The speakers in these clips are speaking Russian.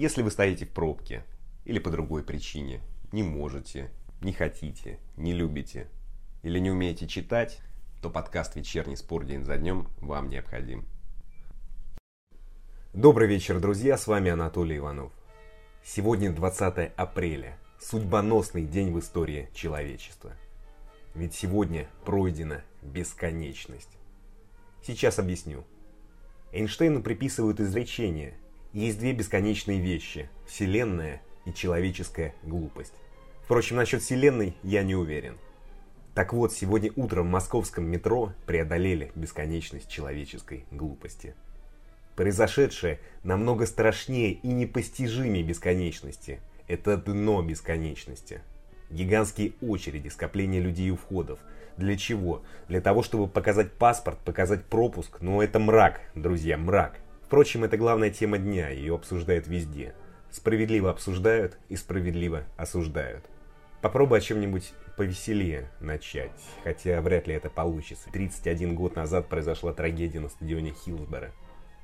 Если вы стоите в пробке или по другой причине, не можете, не хотите, не любите или не умеете читать, то подкаст «Вечерний спор день за днем» вам необходим. Добрый вечер, друзья, с вами Анатолий Иванов. Сегодня 20 апреля, судьбоносный день в истории человечества. Ведь сегодня пройдена бесконечность. Сейчас объясню. Эйнштейну приписывают изречение «Есть две бесконечные вещи – Вселенная и человеческая глупость». Впрочем, насчет Вселенной я не уверен. Так вот, сегодня утром в московском метро преодолели бесконечность человеческой глупости. Произошедшее намного страшнее и непостижимее бесконечности. Это дно бесконечности. Гигантские очереди, скопление людей у входов – для чего? Для того, чтобы показать паспорт, показать пропуск. Но это мрак, друзья, мрак. Впрочем, это главная тема дня, ее обсуждают везде. Справедливо обсуждают и справедливо осуждают. Попробуй о чем-нибудь повеселее начать, хотя вряд ли это получится. 31 год назад произошла трагедия на стадионе Хиллсборо.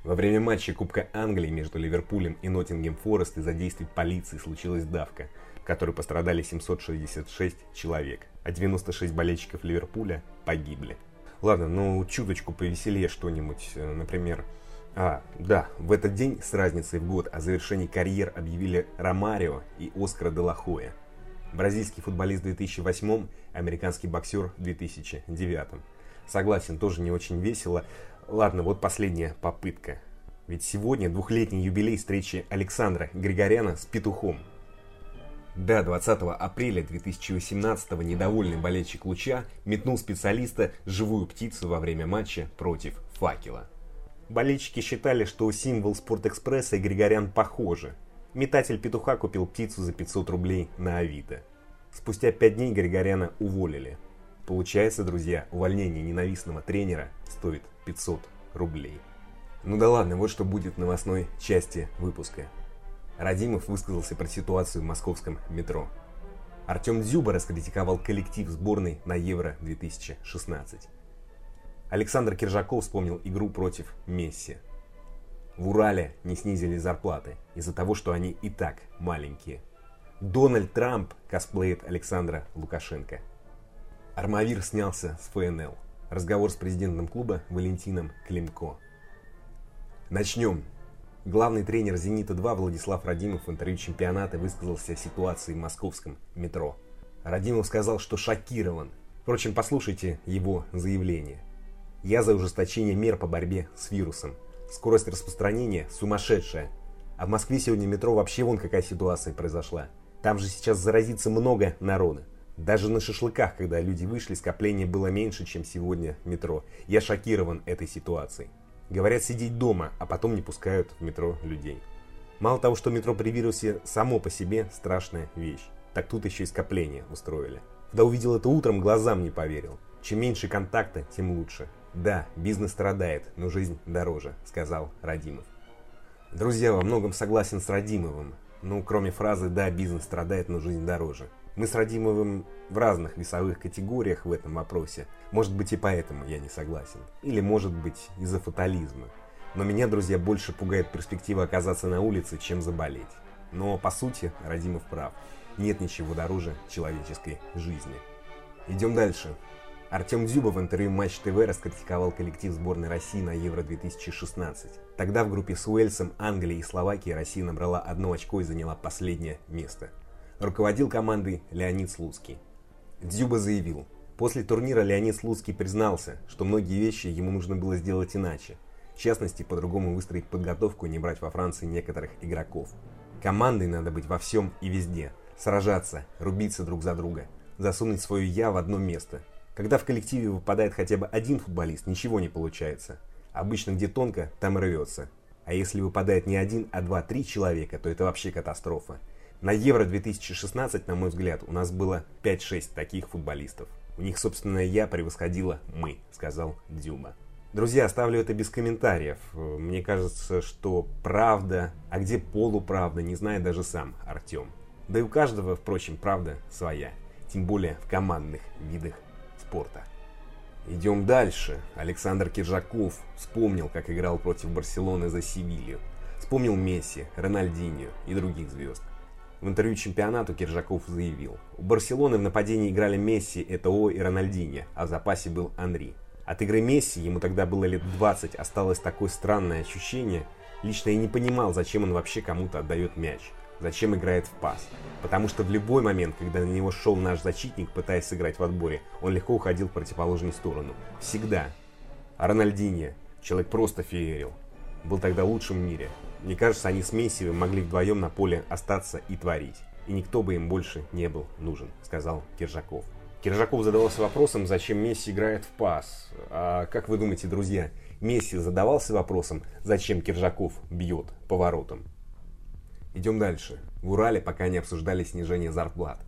Во время матча Кубка Англии между Ливерпулем и Ноттингем Форест из-за действий полиции случилась давка – которой пострадали 766 человек, а 96 болельщиков Ливерпуля погибли. Ладно, ну чуточку повеселее что-нибудь, э, например... А, да, в этот день с разницей в год о завершении карьер объявили Ромарио и Оскара Делахоя. Бразильский футболист в 2008, американский боксер в 2009. Согласен, тоже не очень весело. Ладно, вот последняя попытка. Ведь сегодня двухлетний юбилей встречи Александра Григоряна с Петухом, да, 20 апреля 2018 недовольный болельщик Луча метнул специалиста живую птицу во время матча против Факела. Болельщики считали, что символ Спортэкспресса и Григорян похожи. Метатель петуха купил птицу за 500 рублей на Авито. Спустя 5 дней Григоряна уволили. Получается, друзья, увольнение ненавистного тренера стоит 500 рублей. Ну да ладно, вот что будет в новостной части выпуска. Радимов высказался про ситуацию в московском метро. Артем Дзюба раскритиковал коллектив сборной на Евро-2016. Александр Киржаков вспомнил игру против Месси. В Урале не снизили зарплаты из-за того, что они и так маленькие. Дональд Трамп косплеит Александра Лукашенко. Армавир снялся с ФНЛ. Разговор с президентом клуба Валентином Климко. Начнем Главный тренер «Зенита-2» Владислав Радимов в интервью чемпионата высказался о ситуации в московском метро. Радимов сказал, что шокирован. Впрочем, послушайте его заявление. «Я за ужесточение мер по борьбе с вирусом. Скорость распространения сумасшедшая. А в Москве сегодня метро вообще вон какая ситуация произошла. Там же сейчас заразится много народа. Даже на шашлыках, когда люди вышли, скопление было меньше, чем сегодня в метро. Я шокирован этой ситуацией. Говорят сидеть дома, а потом не пускают в метро людей. Мало того, что метро при вирусе само по себе страшная вещь, так тут еще и скопление устроили. Когда увидел это утром, глазам не поверил. Чем меньше контакта, тем лучше. Да, бизнес страдает, но жизнь дороже, сказал Радимов. Друзья, во многом согласен с Радимовым. Ну, кроме фразы «да, бизнес страдает, но жизнь дороже». Мы с Радимовым в разных весовых категориях в этом вопросе. Может быть и поэтому я не согласен. Или может быть из-за фатализма. Но меня, друзья, больше пугает перспектива оказаться на улице, чем заболеть. Но по сути Радимов прав. Нет ничего дороже человеческой жизни. Идем дальше. Артем Дзюба в интервью Матч ТВ раскритиковал коллектив сборной России на Евро-2016. Тогда в группе с Уэльсом, Англией и Словакией Россия набрала одно очко и заняла последнее место – руководил командой Леонид Слуцкий. Дзюба заявил, после турнира Леонид Слуцкий признался, что многие вещи ему нужно было сделать иначе. В частности, по-другому выстроить подготовку и не брать во Франции некоторых игроков. Командой надо быть во всем и везде. Сражаться, рубиться друг за друга. Засунуть свое «я» в одно место. Когда в коллективе выпадает хотя бы один футболист, ничего не получается. Обычно где тонко, там рвется. А если выпадает не один, а два-три человека, то это вообще катастрофа. На Евро-2016, на мой взгляд, у нас было 5-6 таких футболистов. У них, собственно, я превосходила мы, сказал Дюма. Друзья, оставлю это без комментариев. Мне кажется, что правда, а где полуправда, не знает даже сам Артем. Да и у каждого, впрочем, правда своя. Тем более в командных видах спорта. Идем дальше. Александр Киржаков вспомнил, как играл против Барселоны за Севилью. Вспомнил Месси, Рональдинho и других звезд. В интервью чемпионату Киржаков заявил, у Барселоны в нападении играли Месси, Этоо и Рональдинho, а в запасе был Анри. От игры Месси, ему тогда было лет 20, осталось такое странное ощущение. Лично я не понимал, зачем он вообще кому-то отдает мяч. Зачем играет в пас. Потому что в любой момент, когда на него шел наш защитник, пытаясь сыграть в отборе, он легко уходил в противоположную сторону. Всегда. А Рональдинho, человек просто феерил. Был тогда лучшим в мире. Мне кажется, они с Месси могли вдвоем на поле остаться и творить. И никто бы им больше не был нужен, сказал Киржаков. Киржаков задавался вопросом, зачем Месси играет в пас. А как вы думаете, друзья, Месси задавался вопросом, зачем Киржаков бьет по воротам? Идем дальше. В Урале пока не обсуждали снижение зарплат.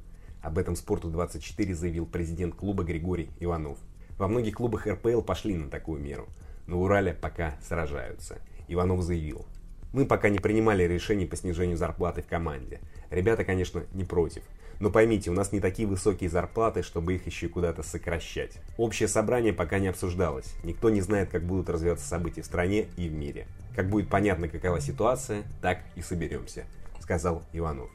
Об этом «Спорту-24» заявил президент клуба Григорий Иванов. Во многих клубах РПЛ пошли на такую меру. Но в Урале пока сражаются. Иванов заявил, мы пока не принимали решений по снижению зарплаты в команде. Ребята, конечно, не против. Но поймите, у нас не такие высокие зарплаты, чтобы их еще куда-то сокращать. Общее собрание пока не обсуждалось. Никто не знает, как будут развиваться события в стране и в мире. Как будет понятно, какова ситуация, так и соберемся, сказал Иванов.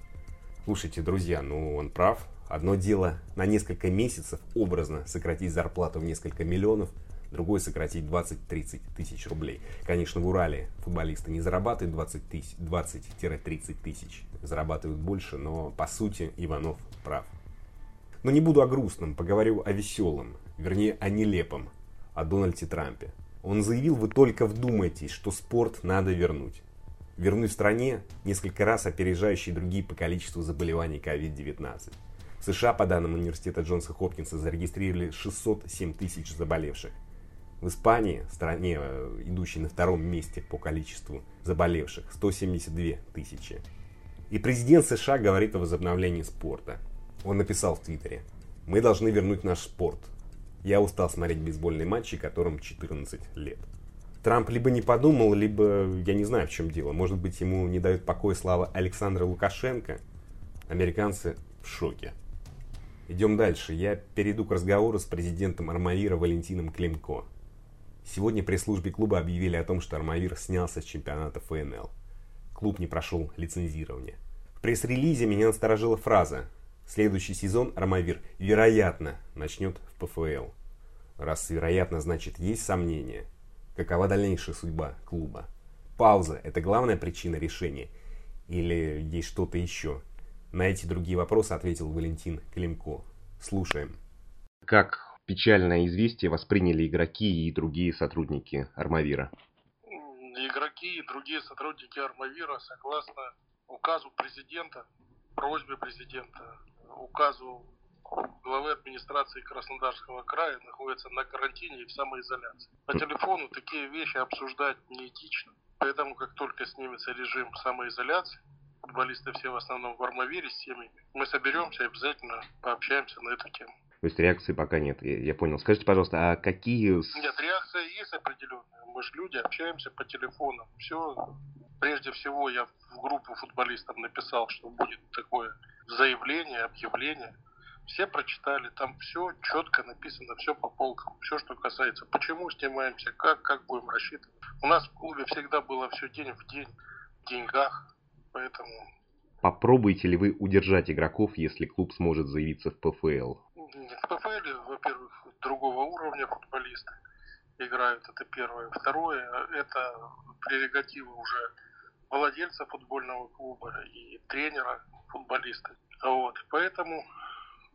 Слушайте, друзья, ну он прав. Одно дело на несколько месяцев образно сократить зарплату в несколько миллионов – другой сократить 20-30 тысяч рублей. Конечно, в Урале футболисты не зарабатывают 20-30 тысяч, зарабатывают больше, но по сути Иванов прав. Но не буду о грустном, поговорю о веселом, вернее о нелепом, о Дональде Трампе. Он заявил, вы только вдумайтесь, что спорт надо вернуть. Вернуть в стране, несколько раз опережающей другие по количеству заболеваний COVID-19. В США, по данным университета Джонса Хопкинса, зарегистрировали 607 тысяч заболевших. В Испании, стране, э, идущей на втором месте по количеству заболевших, 172 тысячи. И президент США говорит о возобновлении спорта. Он написал в Твиттере, «Мы должны вернуть наш спорт. Я устал смотреть бейсбольные матчи, которым 14 лет». Трамп либо не подумал, либо я не знаю, в чем дело. Может быть, ему не дают покоя слава Александра Лукашенко? Американцы в шоке. Идем дальше. Я перейду к разговору с президентом Армавира Валентином Климко. Сегодня пресс-службе клуба объявили о том, что Армавир снялся с чемпионата ФНЛ. Клуб не прошел лицензирование. В пресс-релизе меня насторожила фраза «Следующий сезон Армавир, вероятно, начнет в ПФЛ». Раз вероятно, значит есть сомнения. Какова дальнейшая судьба клуба? Пауза – это главная причина решения? Или есть что-то еще? На эти другие вопросы ответил Валентин Климко. Слушаем. Как печальное известие восприняли игроки и другие сотрудники Армавира? Игроки и другие сотрудники Армавира, согласно указу президента, просьбе президента, указу главы администрации Краснодарского края находятся на карантине и в самоизоляции. По телефону такие вещи обсуждать неэтично. Поэтому, как только снимется режим самоизоляции, футболисты все в основном в Армавире с семьями, мы соберемся и обязательно пообщаемся на эту тему. То есть реакции пока нет, я, я понял. Скажите, пожалуйста, а какие... Нет, реакция есть определенная. Мы же люди, общаемся по телефону. Все. Прежде всего, я в группу футболистов написал, что будет такое заявление, объявление. Все прочитали, там все четко написано, все по полкам, все, что касается, почему снимаемся, как, как будем рассчитывать. У нас в клубе всегда было все день в день, в деньгах, поэтому... Попробуете ли вы удержать игроков, если клуб сможет заявиться в ПФЛ? В ПФЛ, во-первых, другого уровня футболисты играют, это первое. Второе, это прерогатива уже владельца футбольного клуба и тренера футболиста. Вот, поэтому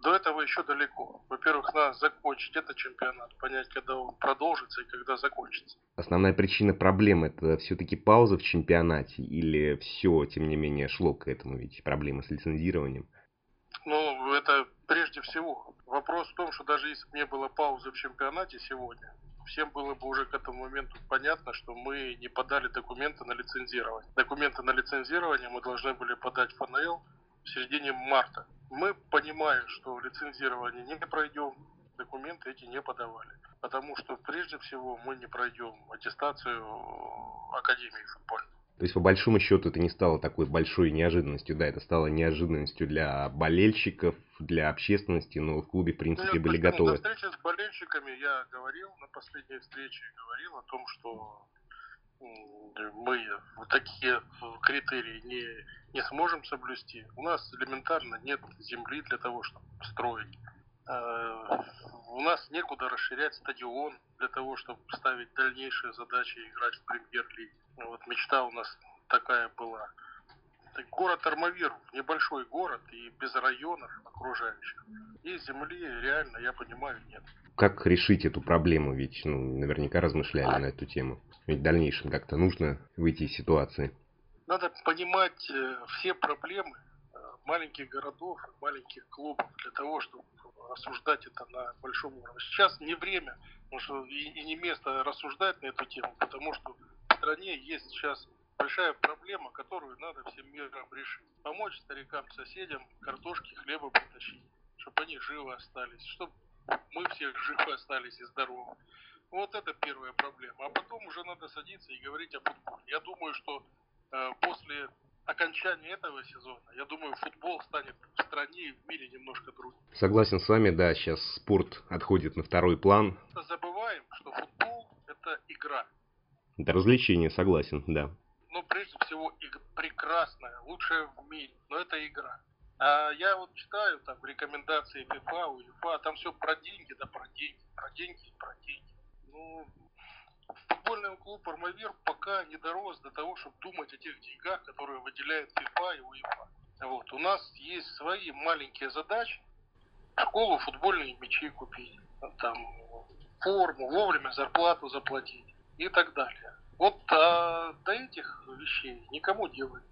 до этого еще далеко. Во-первых, надо закончить этот чемпионат, понять, когда он продолжится и когда закончится. Основная причина проблемы это все-таки пауза в чемпионате или все, тем не менее, шло к этому, ведь проблема с лицензированием? Ну, это прежде всего. Вопрос в том, что даже если бы не было паузы в чемпионате сегодня, всем было бы уже к этому моменту понятно, что мы не подали документы на лицензирование. Документы на лицензирование мы должны были подать в ФНЛ в середине марта. Мы понимаем, что лицензирование не пройдем, документы эти не подавали. Потому что прежде всего мы не пройдем аттестацию Академии футбольной. То есть, по большому счету, это не стало такой большой неожиданностью, да, это стало неожиданностью для болельщиков, для общественности, но в клубе, в принципе, ну, были готовы. На встрече с болельщиками я говорил, на последней встрече говорил о том, что мы такие критерии не, не сможем соблюсти. У нас элементарно нет земли для того, чтобы строить. А, у нас некуда расширять стадион для того, чтобы ставить дальнейшие задачи играть в премьер-лиге. Вот мечта у нас такая была. Город Армавир, небольшой город и без районов окружающих. И земли реально, я понимаю, нет. Как решить эту проблему? Ведь ну, наверняка размышляли на эту тему. Ведь в дальнейшем как-то нужно выйти из ситуации. Надо понимать э, все проблемы э, маленьких городов, маленьких клубов для того, чтобы рассуждать это на большом уровне. Сейчас не время, потому что и, и не место рассуждать на эту тему, потому что в стране есть сейчас большая проблема, которую надо всем миром решить. Помочь старикам, соседям картошки, хлеба притащить, чтобы они живы остались, чтобы мы все живы остались и здоровы. Вот это первая проблема. А потом уже надо садиться и говорить о футболе. Я думаю, что э, после окончания этого сезона, я думаю, футбол станет в стране и в мире немножко другим. Согласен с вами, да, сейчас спорт отходит на второй план. Забываем, что футбол это игра. Это развлечение, согласен, да. Ну, прежде всего, прекрасная, лучшая в мире, но это игра. А я вот читаю там рекомендации FIFA, УЕФА, там все про деньги, да про деньги, про деньги про деньги. Ну, футбольный клуб Армавир пока не дорос до того, чтобы думать о тех деньгах, которые выделяет FIFA и УЕФА. Вот. У нас есть свои маленькие задачи. Школу футбольные мячи купить, там, форму, вовремя зарплату заплатить и так далее. Вот а, до этих вещей никому делать,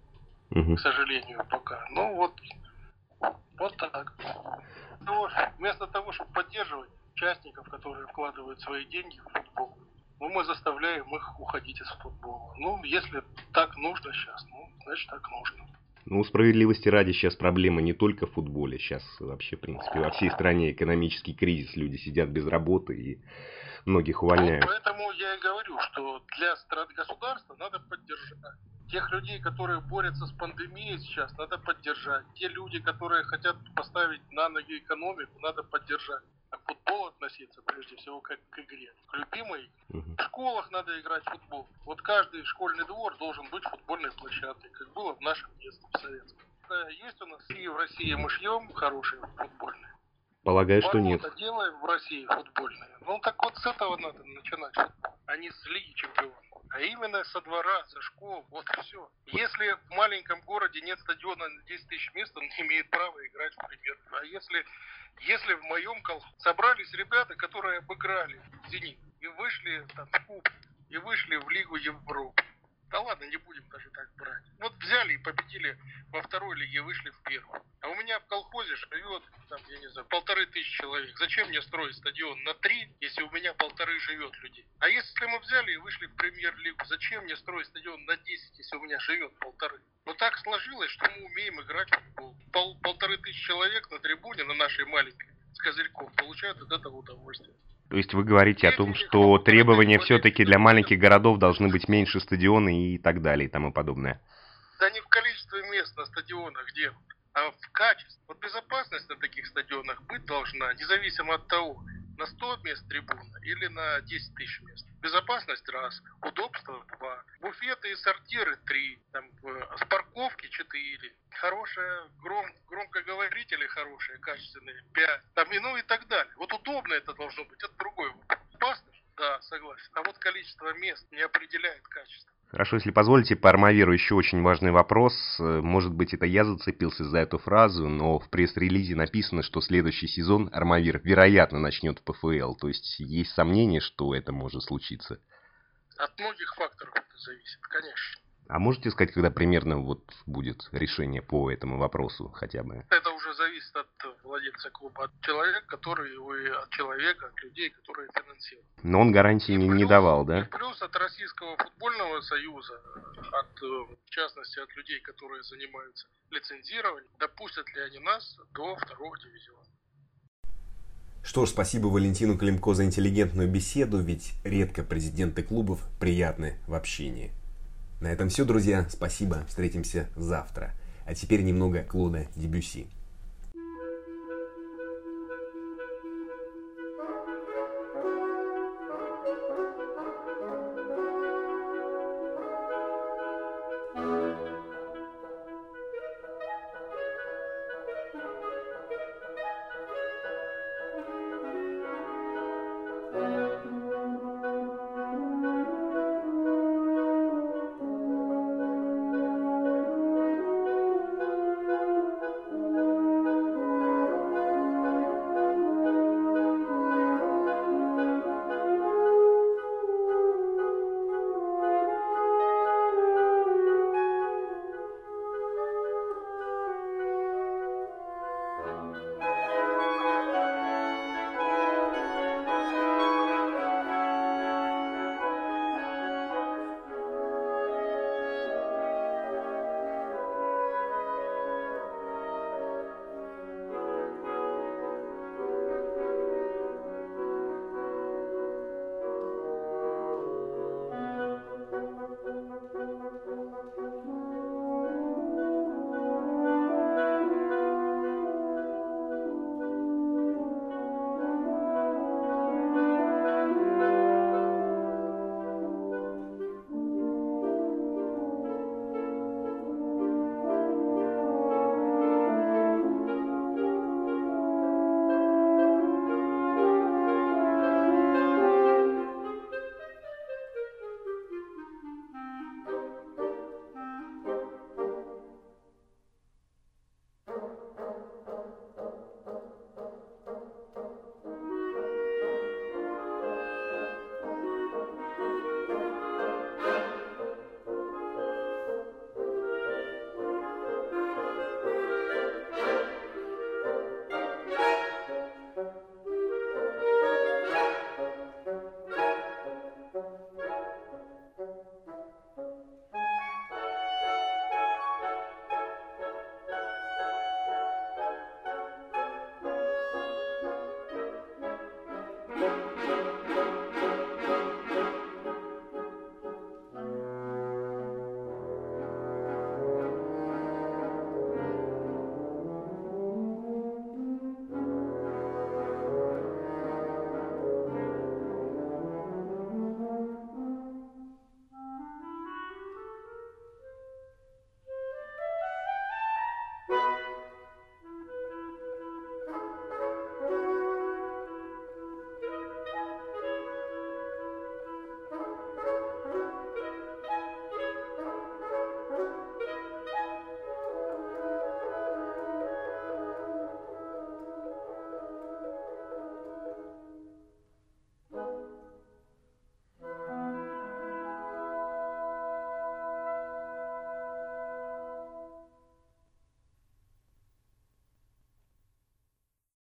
угу. к сожалению, пока. Ну вот вот так. Ну, вместо того, чтобы поддерживать участников, которые вкладывают свои деньги в футбол, ну, мы заставляем их уходить из футбола. Ну, если так нужно сейчас, ну, значит, так нужно. Ну, справедливости ради сейчас проблема не только в футболе. Сейчас вообще, в принципе, во всей стране экономический кризис. Люди сидят без работы и многих увольняют. Ну, поэтому я и говорю, что для стран государства надо поддержать. Тех людей, которые борются с пандемией сейчас, надо поддержать. Те люди, которые хотят поставить на ноги экономику, надо поддержать. К футболу относиться прежде всего как к игре. К любимой. Угу. В школах надо играть в футбол. Вот каждый школьный двор должен быть футбольной площадкой, как было в нашем детстве, в советском. Есть у нас и в России мы шьем хорошие футбольные. Полагаю, что нет. делаем в России футбольные. Ну так вот с этого надо начинать а не с Лиги Чемпионов. А именно со двора, со школ, вот все. Если в маленьком городе нет стадиона на 10 тысяч мест, он не имеет права играть в премьер. А если, если в моем колхозе собрались ребята, которые обыграли «Зенит» и вышли там, в Кубок, и вышли в Лигу Европы, да ладно, не будем даже так брать. Вот взяли и победили во второй лиге, вышли в первую. А у меня в колхозе живет, там, я не знаю, полторы тысячи человек. Зачем мне строить стадион на три, если у меня полторы живет людей? А если мы взяли и вышли в премьер-лигу, зачем мне строить стадион на 10, если у меня живет полторы? Ну так сложилось, что мы умеем играть в футбол. Пол, полторы тысячи человек на трибуне, на нашей маленькой, с козырьком, получают от этого удовольствие. То есть вы говорите о том, что требования все-таки для маленьких городов должны быть меньше стадионы и так далее и тому подобное. Да не в количестве мест на стадионах где, а в качестве. Вот безопасность на таких стадионах быть должна, независимо от того, на 100 мест трибуна или на 10 тысяч мест. Безопасность раз, удобство два, буфеты и сортиры три, там, с парковки четыре, хорошая гром, громкоговорители хорошие, качественные пять, там и ну и так далее. Вот удобно это должно быть, это другой вопрос. Опасность? Да, согласен. А вот количество мест не определяет качество. Хорошо, если позволите, по Армавиру еще очень важный вопрос. Э, может быть, это я зацепился за эту фразу, но в пресс-релизе написано, что следующий сезон Армавир, вероятно, начнет в ПФЛ. То есть есть сомнение, что это может случиться? От многих факторов это зависит, конечно. А можете сказать, когда примерно вот будет решение по этому вопросу хотя бы? Это уже зависит от владельца клуба, от человека, который вы, от человека, от людей, которые финансируют. Но он гарантии не, не давал, да? плюс от Российского футбольного союза, от, в частности, от людей, которые занимаются лицензированием, допустят ли они нас до второго дивизиона. Что ж, спасибо Валентину Климко за интеллигентную беседу, ведь редко президенты клубов приятны в общении. На этом все, друзья. Спасибо. Встретимся завтра. А теперь немного Клода Дебюси.